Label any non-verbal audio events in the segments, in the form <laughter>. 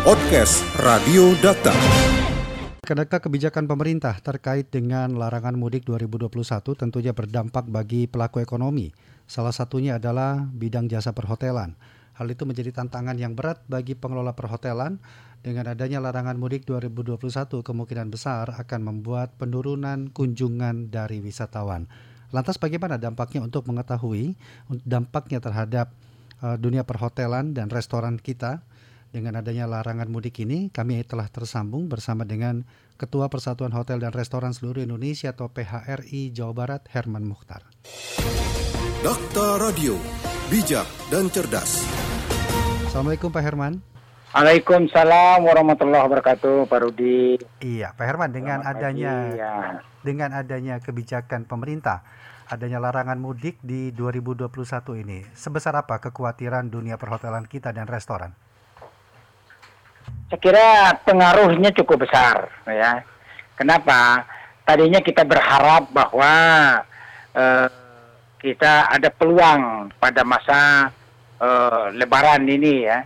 Podcast Radio Data. Kenaikan kebijakan pemerintah terkait dengan larangan mudik 2021 tentunya berdampak bagi pelaku ekonomi. Salah satunya adalah bidang jasa perhotelan. Hal itu menjadi tantangan yang berat bagi pengelola perhotelan. Dengan adanya larangan mudik 2021 kemungkinan besar akan membuat penurunan kunjungan dari wisatawan. Lantas bagaimana dampaknya untuk mengetahui dampaknya terhadap uh, dunia perhotelan dan restoran kita? Dengan adanya larangan mudik ini, kami telah tersambung bersama dengan Ketua Persatuan Hotel dan Restoran Seluruh Indonesia atau PHRI Jawa Barat, Herman Mukhtar. Dakta Radio, bijak dan cerdas. Assalamualaikum Pak Herman. Waalaikumsalam warahmatullahi wabarakatuh, Pak Rudi. Iya, Pak Herman dengan Selamat adanya pagi, ya. dengan adanya kebijakan pemerintah, adanya larangan mudik di 2021 ini, sebesar apa kekhawatiran dunia perhotelan kita dan restoran? Saya kira pengaruhnya cukup besar, ya. Kenapa? Tadinya kita berharap bahwa eh, kita ada peluang pada masa eh, Lebaran ini, ya.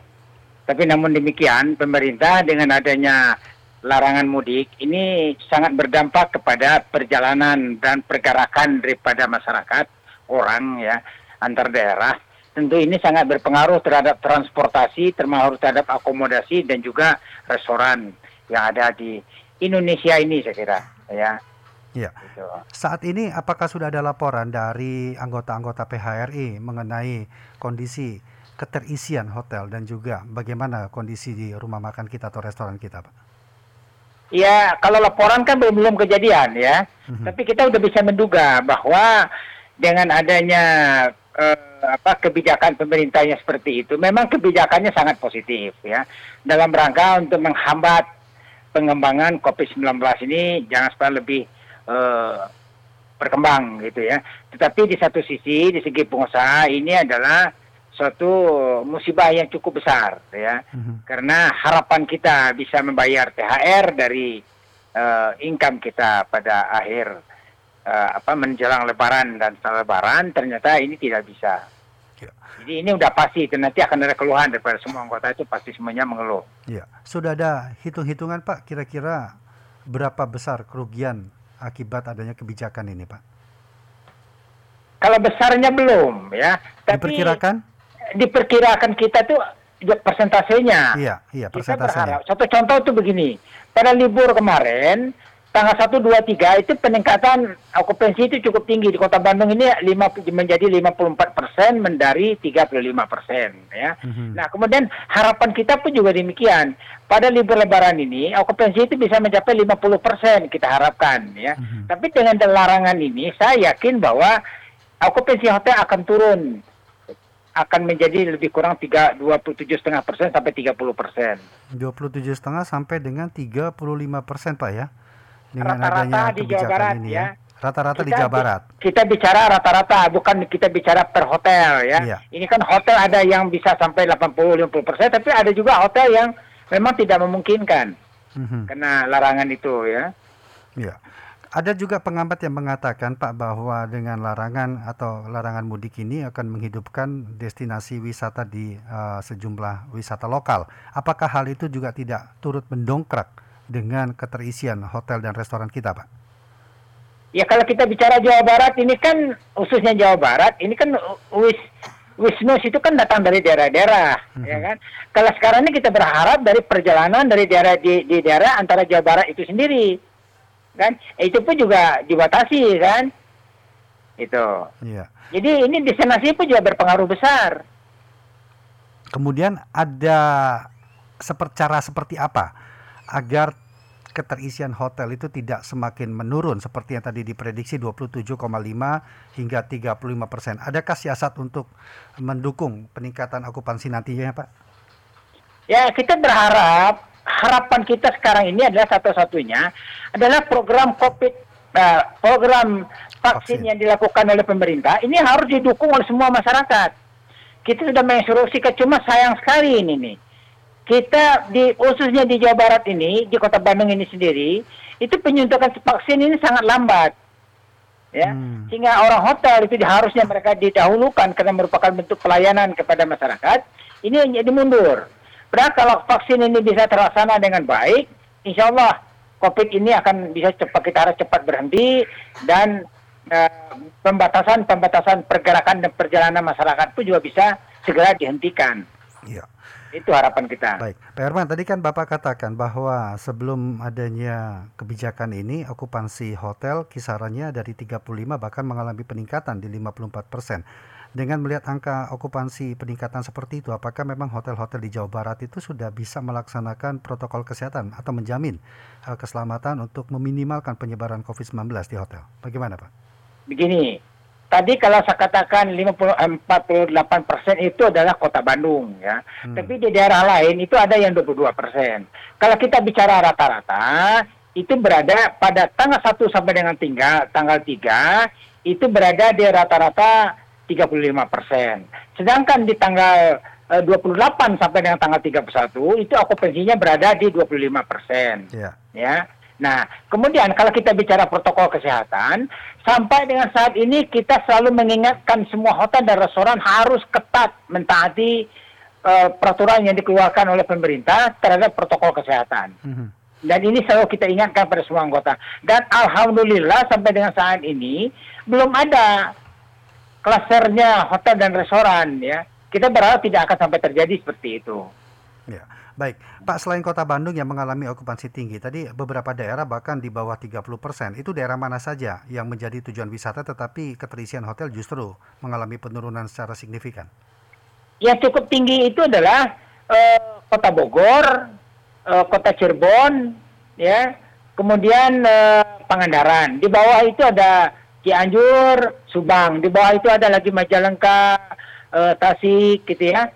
Tapi namun demikian, pemerintah dengan adanya larangan mudik ini sangat berdampak kepada perjalanan dan pergerakan daripada masyarakat orang ya antar daerah. Tentu ini sangat berpengaruh terhadap transportasi, terpengaruh terhadap akomodasi dan juga restoran yang ada di Indonesia ini saya kira ya. Gitu. Saat ini apakah sudah ada laporan dari anggota-anggota PHRI mengenai kondisi keterisian hotel dan juga bagaimana kondisi di rumah makan kita atau restoran kita, Pak? Ya, kalau laporan kan belum belum kejadian ya. Mhm. Tapi kita udah bisa menduga bahwa dengan adanya eh, apa kebijakan pemerintahnya seperti itu, memang kebijakannya sangat positif ya. Dalam rangka untuk menghambat pengembangan COVID-19 ini jangan supaya lebih eh, berkembang gitu ya. Tetapi di satu sisi di segi pengusaha ini adalah suatu musibah yang cukup besar ya Mhm. karena harapan kita bisa membayar THR dari eh, income kita pada akhir eh, apa menjelang Lebaran dan setelah Lebaran ternyata ini tidak bisa. Ya. Jadi ini udah pasti dan nanti akan ada keluhan daripada semua anggota itu pasti semuanya mengeluh. Ya, sudah ada hitung-hitungan Pak kira-kira berapa besar kerugian akibat adanya kebijakan ini Pak? Kalau besarnya belum ya, tapi Diperkirakan? diperkirakan kita tuh ya, persentasenya. Iya, iya Kita persentasenya. berharap. Satu contoh tuh begini. Pada libur kemarin, tanggal 1, 2, 3 itu peningkatan okupansi itu cukup tinggi. Di kota Bandung ini lima, menjadi 54 persen dari 35 persen. Ya. Mhm. Nah kemudian harapan kita pun juga demikian. Pada libur lebaran ini, okupansi itu bisa mencapai 50 persen kita harapkan. ya. Mhm. Tapi dengan larangan ini, saya yakin bahwa okupansi hotel akan turun akan menjadi lebih kurang 3 27,5 persen sampai 30 persen. 27,5 sampai dengan 35 persen Pak ya Rata-rata di Jawa Barat, ini ya. Rata-rata di Jawa Barat. Kita bicara rata-rata, bukan kita bicara per hotel ya. Iya. Ini kan hotel ada yang bisa sampai 80-50 persen, tapi ada juga hotel yang memang tidak memungkinkan Mhm. kena larangan itu ya. Ya. Ada juga pengamat yang mengatakan Pak bahwa dengan larangan atau larangan mudik ini akan menghidupkan destinasi wisata di eh, sejumlah wisata lokal. Apakah hal itu juga tidak turut mendongkrak dengan keterisian hotel dan restoran kita, Pak? Ya kalau kita bicara Jawa Barat ini kan khususnya Jawa Barat ini kan wis Wisnus itu kan datang dari daerah-daerah, ya kan? Kalau sekarang ini kita berharap dari perjalanan dari daerah di, di daerah antara Jawa Barat itu sendiri, kan? Itu pun juga dibatasi, kan? Itu. Iya. Jadi ini destinasi pun juga berpengaruh besar. Kemudian ada seper, cara seperti apa agar keterisian hotel itu tidak semakin menurun seperti yang tadi diprediksi 27,5 hingga 35 persen. Adakah siasat untuk mendukung peningkatan okupansi nantinya, Pak? Ya, kita berharap harapan kita sekarang ini adalah satu-satunya adalah program COVID eh, program vaksin, Vaksin. yang dilakukan oleh pemerintah ini harus didukung oleh semua masyarakat. Kita sudah menginstruksikan cuma sayang sekali ini nih. Kita di khususnya di Jawa Barat ini, di Kota Bandung ini sendiri, itu penyuntikan vaksin ini sangat lambat. Ya, Hmm. sehingga orang hotel itu harusnya mereka didahulukan karena merupakan bentuk pelayanan kepada masyarakat. Ini jadi mundur. Padahal kalau vaksin ini bisa terlaksana dengan baik, insya Allah COVID ini akan bisa cepat kita harus cepat berhenti dan eh, pembatasan-pembatasan pergerakan dan perjalanan masyarakat pun juga bisa segera dihentikan. Iya. Itu harapan kita. Baik, Pak Herman, tadi kan Bapak katakan bahwa sebelum adanya kebijakan ini, okupansi hotel kisarannya dari 35 bahkan mengalami peningkatan di 54 persen. Dengan melihat angka okupansi peningkatan seperti itu, apakah memang hotel-hotel di Jawa Barat itu sudah bisa melaksanakan protokol kesehatan atau menjamin uh, keselamatan untuk meminimalkan penyebaran COVID-19 di hotel? Bagaimana Pak? Begini, tadi kalau saya katakan 50, 48 persen itu adalah kota Bandung ya. Hmm. Tapi di daerah lain itu ada yang 22 persen. Kalau kita bicara rata-rata, itu berada pada tanggal 1 sampai dengan tinggal, tanggal 3, itu berada di rata-rata 35 persen. Sedangkan di tanggal uh, eh, 28 sampai dengan tanggal 31 itu okupansinya berada di 25 persen. Yeah. Ya. Nah, kemudian kalau kita bicara protokol kesehatan, sampai dengan saat ini kita selalu mengingatkan semua hotel dan restoran harus ketat mentaati uh, peraturan yang dikeluarkan oleh pemerintah terhadap protokol kesehatan. Mm -hmm. Dan ini selalu kita ingatkan pada semua anggota. Dan alhamdulillah sampai dengan saat ini belum ada klasternya hotel dan restoran ya. Kita berharap tidak akan sampai terjadi seperti itu. Ya, baik. Pak, selain kota Bandung yang mengalami okupansi tinggi, tadi beberapa daerah bahkan di bawah 30 persen. Itu daerah mana saja yang menjadi tujuan wisata tetapi keterisian hotel justru mengalami penurunan secara signifikan? Yang cukup tinggi itu adalah uh, kota Bogor, uh, kota Cirebon, ya, kemudian uh, Pangandaran. Di bawah itu ada Cianjur, Subang. Di bawah itu ada lagi Majalengka, uh, Tasik gitu ya.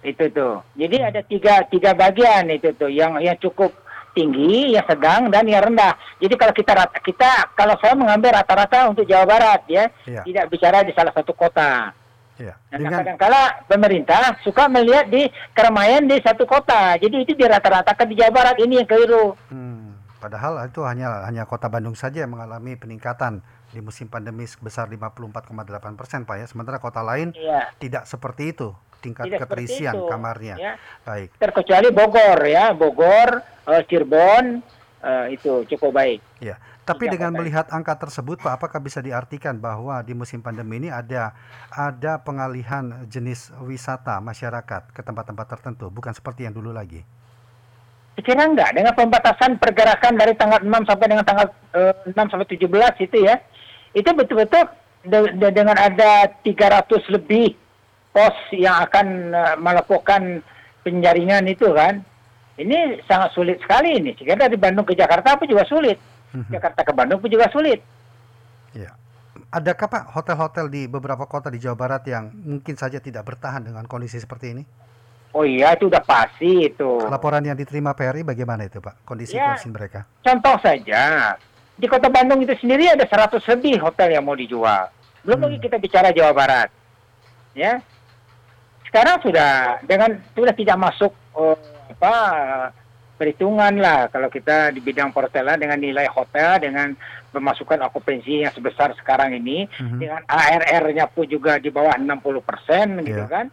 Itu tuh. Jadi ada tiga tiga bagian itu tuh yang yang cukup tinggi, yang sedang dan yang rendah. Jadi kalau kita rata kita kalau saya mengambil rata-rata untuk Jawa Barat ya, ya. tidak bicara di salah satu kota. Ya. Dengan... kadang-kala pemerintah suka melihat di keramaian di satu kota. Jadi itu dirata-ratakan di Jawa Barat ini yang keliru. Hmm. Padahal itu hanya hanya kota Bandung saja yang mengalami peningkatan di musim pandemi sebesar 54,8 persen Pak ya. Sementara kota lain iya. tidak seperti itu tingkat tidak keterisian itu, kamarnya. Ya. Baik. Terkecuali Bogor ya, Bogor, uh, Cirebon uh, itu cukup baik. Ya. Tapi Tidak dengan melihat angka tersebut Pak, apakah bisa diartikan bahwa di musim pandemi ini ada ada pengalihan jenis wisata masyarakat ke tempat-tempat tertentu, bukan seperti yang dulu lagi? Kira enggak dengan pembatasan pergerakan dari tanggal 6 sampai dengan tanggal eh, 6 sampai 17 itu ya itu betul-betul de de dengan ada 300 lebih pos yang akan uh, melakukan penjaringan itu kan ini sangat sulit sekali ini jika dari Bandung ke Jakarta pun juga sulit mhm. Jakarta ke Bandung pun juga sulit ya adakah Pak hotel-hotel di beberapa kota di Jawa Barat yang mungkin saja tidak bertahan dengan kondisi seperti ini Oh iya, itu udah pasti itu. Laporan yang diterima PRI bagaimana itu Pak? Kondisi ya, mereka? Contoh saja, di kota Bandung itu sendiri ada 100 lebih hotel yang mau dijual. Belum hmm. lagi kita bicara Jawa Barat. Ya. Sekarang sudah dengan sudah tidak masuk uh, apa perhitungan lah kalau kita di bidang perhotelan dengan nilai hotel dengan pemasukan okupansi yang sebesar sekarang ini hmm dengan ARR-nya pun juga di bawah 60% persen yeah. gitu kan.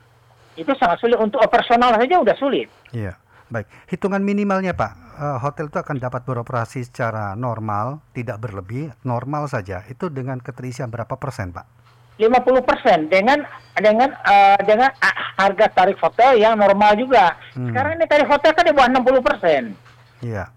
Itu sangat sulit untuk operasional saja udah sulit. Iya. Yeah. Baik, hitungan minimalnya Pak, uh, hotel itu akan dapat beroperasi secara normal, tidak berlebih, normal saja. Itu dengan keterisian berapa persen Pak? 50 persen dengan dengan uh, dengan uh, harga tarif hotel yang normal juga. Hmm. Sekarang ini tarif hotel kan di bawah 60 persen. Iya.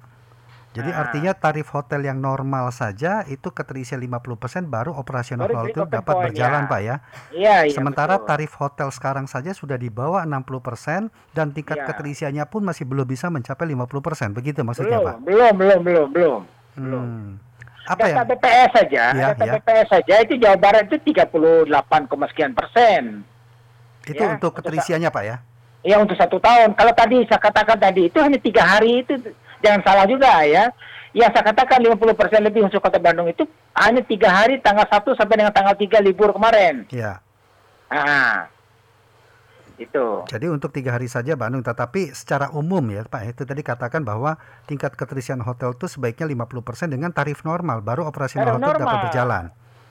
Jadi nah. artinya tarif hotel yang normal saja itu keterisian 50% baru operasional baru itu dapat berjalan ya. Pak ya. Iya, iya. Sementara betul. tarif hotel sekarang saja sudah di bawah 60% dan tingkat ya. keterisiannya pun masih belum bisa mencapai 50%. Begitu maksudnya belum, Pak? Belum, belum, belum, belum. Hmm. belum. Apa data ya? BPS saja, ya, data ya. BPS saja itu Jawa Barat itu 38, sekian persen. Itu ya, untuk keterisiannya Pak ya? Iya untuk satu tahun. Kalau tadi saya katakan tadi itu hanya tiga hari itu jangan salah juga ya. Yang saya katakan 50% lebih untuk kota Bandung itu hanya tiga hari tanggal 1 sampai dengan tanggal 3 libur kemarin. Ya. Ah, itu. Jadi untuk tiga hari saja Bandung, tetapi secara umum ya Pak, itu tadi katakan bahwa tingkat keterisian hotel itu sebaiknya 50% dengan tarif normal, baru operasional hotel normal. dapat berjalan.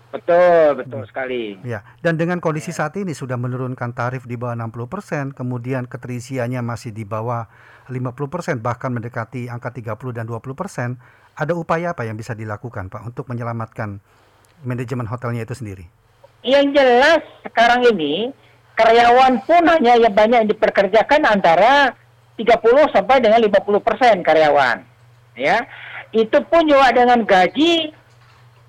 Betul, betul sekali. Ya, dan dengan kondisi saat ini sudah menurunkan tarif di bawah 60%, kemudian keterisiannya masih di bawah 50%, bahkan mendekati angka 30 dan 20%, ada upaya apa yang bisa dilakukan Pak untuk menyelamatkan manajemen hotelnya itu sendiri? Yang jelas sekarang ini karyawan pun hanya yang banyak yang diperkerjakan antara 30 sampai dengan 50% karyawan. Ya. Itu pun juga dengan gaji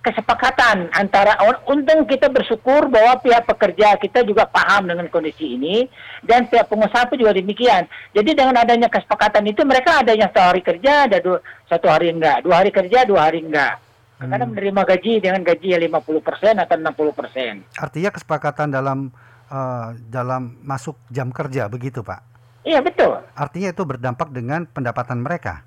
kesepakatan antara untung kita bersyukur bahwa pihak pekerja kita juga paham dengan kondisi ini dan pihak pengusaha pun juga demikian. Jadi dengan adanya kesepakatan itu mereka ada yang satu hari kerja, ada dua, satu hari enggak, dua hari kerja, dua hari enggak. Karena hmm. menerima gaji dengan gaji yang 50% atau 60%. Artinya kesepakatan dalam uh, dalam masuk jam kerja begitu, Pak? Iya, betul. Artinya itu berdampak dengan pendapatan mereka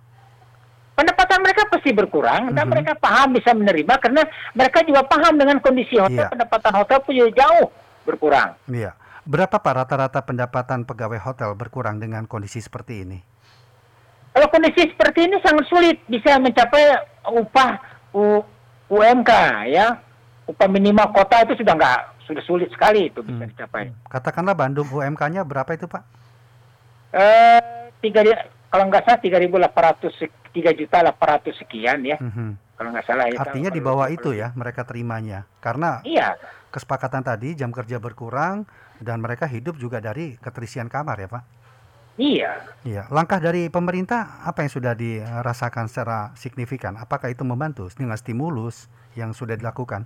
pendapatan mereka pasti berkurang mm-hmm. dan mhm. mereka paham bisa menerima karena mereka juga paham dengan kondisi hotel yeah. pendapatan hotel pun jauh berkurang. Iya. Berapa Pak rata-rata pendapatan pegawai hotel berkurang dengan kondisi seperti ini? Kalau kondisi seperti ini sangat sulit bisa mencapai upah U, UMK ya. Upah minimal kota itu sudah nggak sudah sulit sekali itu bisa hmm. dicapai. Katakanlah Bandung UMK-nya berapa itu Pak? Eh tiga kalau nggak salah tiga ribu delapan ratus tiga juta delapan ratus sekian ya. Mm-hmm. Kalau nggak salah ya. Artinya di bawah itu ya mereka terimanya. Karena iya. kesepakatan tadi jam kerja berkurang dan mereka hidup juga dari keterisian kamar ya Pak. Iya. Iya. Langkah dari pemerintah apa yang sudah dirasakan secara signifikan? Apakah itu membantu dengan stimulus yang sudah dilakukan?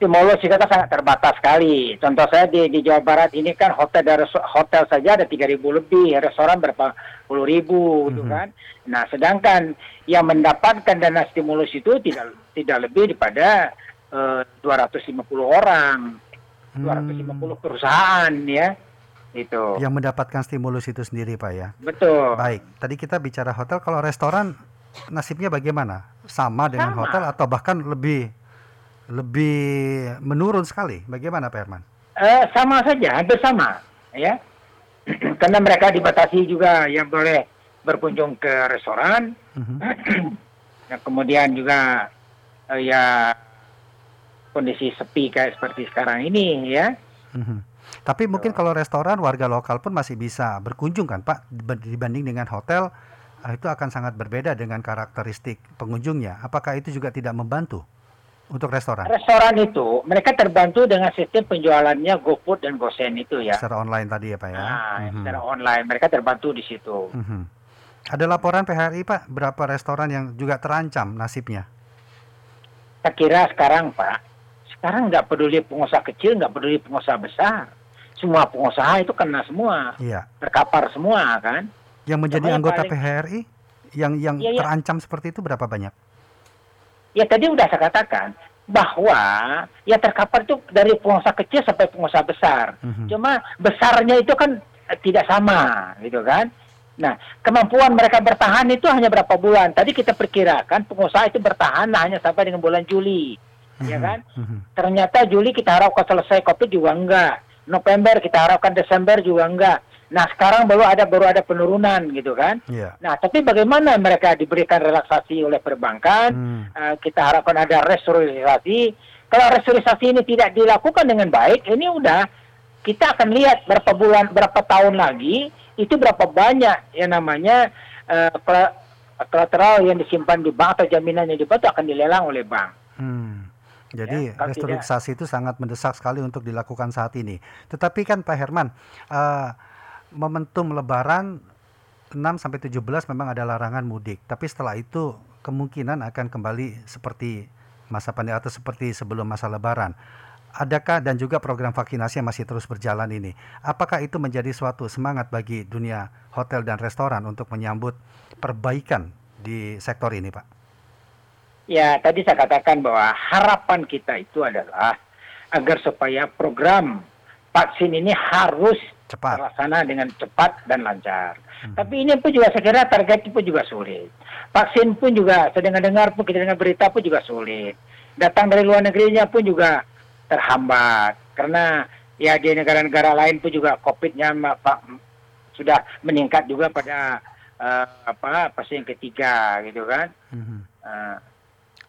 Stimulus kita sangat terbatas sekali. Contoh saya di, di Jawa Barat ini kan hotel dari hotel saja ada tiga ribu lebih, restoran berapa puluh ribu, mm -hmm. kan. Nah, sedangkan yang mendapatkan dana stimulus itu tidak tidak lebih daripada uh, eh, 250 orang, hmm. 250 perusahaan ya. Itu. Yang mendapatkan stimulus itu sendiri, Pak ya. Betul. Baik, tadi kita bicara hotel, kalau restoran nasibnya bagaimana? Sama dengan Sama. hotel atau bahkan lebih lebih menurun sekali. Bagaimana Pak Herman? Uh, sama saja, hampir sama, ya. <clears throat> Karena mereka dibatasi juga yang boleh berkunjung ke restoran, <clears throat> uh-huh. nah, kemudian juga uh, ya kondisi sepi kayak seperti sekarang ini, ya. Uh-huh. Tapi mungkin kalau restoran warga lokal pun masih bisa berkunjung kan Pak dibanding dengan hotel itu akan sangat berbeda dengan karakteristik pengunjungnya. Apakah itu juga tidak membantu? Untuk restoran? Restoran itu mereka terbantu dengan sistem penjualannya GoFood dan GoSend itu ya. Secara online tadi ya Pak ya? Nah, mm-hmm. secara online mereka terbantu di situ. Mm-hmm. Ada laporan PHRI Pak, berapa restoran yang juga terancam nasibnya? Saya kira sekarang Pak, sekarang nggak peduli pengusaha kecil, nggak peduli pengusaha besar. Semua pengusaha itu kena semua, iya. terkapar semua kan. Yang menjadi Sama anggota paling... PHRI yang yang ya, ya. terancam seperti itu berapa banyak? Ya tadi udah saya katakan bahwa ya terkapar itu dari pengusaha kecil sampai pengusaha besar. Mm-hmm. Cuma besarnya itu kan tidak sama, gitu kan? Nah, kemampuan mereka bertahan itu hanya berapa bulan? Tadi kita perkirakan pengusaha itu bertahan hanya sampai dengan bulan Juli, mm-hmm. ya kan? Mm-hmm. Ternyata Juli kita harapkan selesai COVID juga enggak. November kita harapkan Desember juga enggak. Nah sekarang baru ada baru ada penurunan gitu kan. Yeah. Nah tapi bagaimana mereka diberikan relaksasi oleh perbankan? Hmm. Uh, kita harapkan ada restrukturisasi. Kalau restrukturisasi ini tidak dilakukan dengan baik, ini udah kita akan lihat berapa bulan, berapa tahun lagi itu berapa banyak yang namanya uh, kolateral yang disimpan di bank atau jaminan yang dibuat akan dilelang oleh bank. Hmm. Jadi ya, restrukturisasi itu sangat mendesak sekali untuk dilakukan saat ini. Tetapi kan Pak Herman, uh, momentum lebaran 6 sampai 17 memang ada larangan mudik, tapi setelah itu kemungkinan akan kembali seperti masa pandemi atau seperti sebelum masa lebaran. Adakah dan juga program vaksinasi yang masih terus berjalan ini? Apakah itu menjadi suatu semangat bagi dunia hotel dan restoran untuk menyambut perbaikan di sektor ini, Pak? Ya, tadi saya katakan bahwa harapan kita itu adalah agar supaya program vaksin ini harus cepat. terlaksana dengan cepat dan lancar. Hmm. Tapi ini pun juga saya kira target pun juga sulit. Vaksin pun juga, saya dengar-dengar pun kita dengar berita pun juga sulit. Datang dari luar negerinya pun juga terhambat karena ya di negara-negara lain pun juga COVID-nya sudah meningkat juga pada uh, apa yang ketiga gitu kan. Hmm. Uh,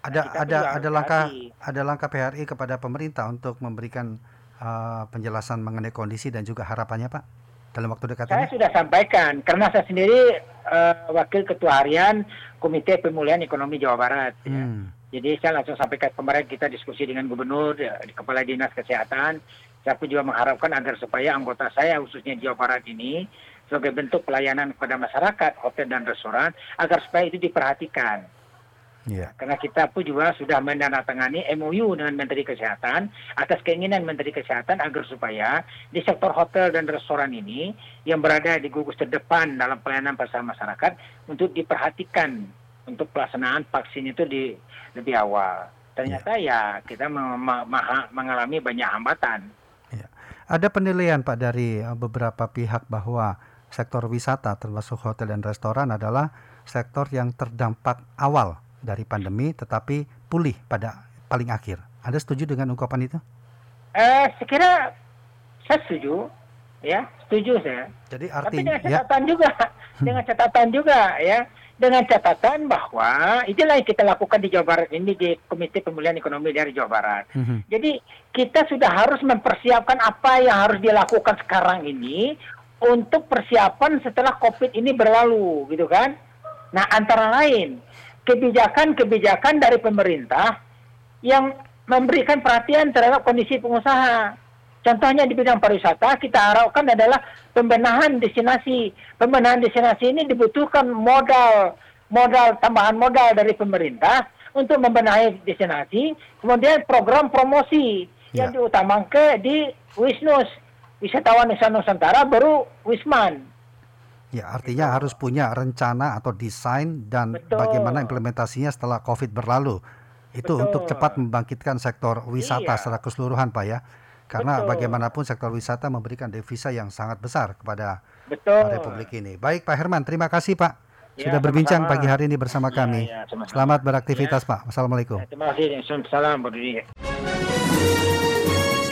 ada ada ada langkah ada langkah PHRI kepada pemerintah untuk memberikan uh, penjelasan mengenai kondisi dan juga harapannya Pak dalam waktu dekat saya ini? sudah sampaikan karena saya sendiri uh, wakil ketua harian Komite Pemulihan Ekonomi Jawa Barat. Ya. Hmm. Ya. Jadi saya langsung sampaikan kemarin kita diskusi dengan gubernur, ya, kepala dinas kesehatan. Saya pun juga mengharapkan agar supaya anggota saya khususnya Jawa Barat ini sebagai bentuk pelayanan kepada masyarakat hotel dan restoran agar supaya itu diperhatikan Yeah. Karena kita pun juga sudah menandatangani MOU dengan Menteri Kesehatan atas keinginan Menteri Kesehatan agar supaya di sektor hotel dan restoran ini yang berada di gugus terdepan dalam pelayanan pada masyarakat untuk diperhatikan untuk pelaksanaan vaksin itu di lebih awal. Ternyata yeah. ya kita mengalami banyak hambatan. Yeah. Ada penilaian Pak dari uh, beberapa pihak bahwa sektor wisata termasuk hotel dan restoran adalah sektor yang terdampak awal dari pandemi tetapi pulih pada paling akhir. Anda setuju dengan ungkapan itu? Eh, sekira saya setuju, ya, setuju saya. Jadi artinya, Tapi dengan ya. catatan ya. juga, dengan catatan juga, ya, dengan catatan bahwa itulah yang kita lakukan di Jawa Barat ini di Komite Pemulihan Ekonomi dari Jawa Barat. Hmm. Jadi kita sudah harus mempersiapkan apa yang harus dilakukan sekarang ini untuk persiapan setelah COVID ini berlalu, gitu kan? Nah, antara lain kebijakan-kebijakan dari pemerintah yang memberikan perhatian terhadap kondisi pengusaha. Contohnya di bidang pariwisata kita harapkan adalah pembenahan destinasi. Pembenahan destinasi ini dibutuhkan modal, modal tambahan modal dari pemerintah untuk membenahi destinasi. Kemudian program promosi ya. yang diutamakan di Wisnus, wisatawan Nusantara baru Wisman. Ya, artinya harus punya rencana atau desain dan Betul. bagaimana implementasinya setelah COVID berlalu. Itu Betul. untuk cepat membangkitkan sektor wisata iya. secara keseluruhan, Pak ya. Karena Betul. bagaimanapun sektor wisata memberikan devisa yang sangat besar kepada Betul. Republik ini. Baik, Pak Herman, terima kasih, Pak. Ya, Sudah berbincang sama. pagi hari ini bersama ya, kami. Ya, Selamat beraktivitas, ya. Pak. Wassalamualaikum. Ya, terima kasih. Assalamualaikum.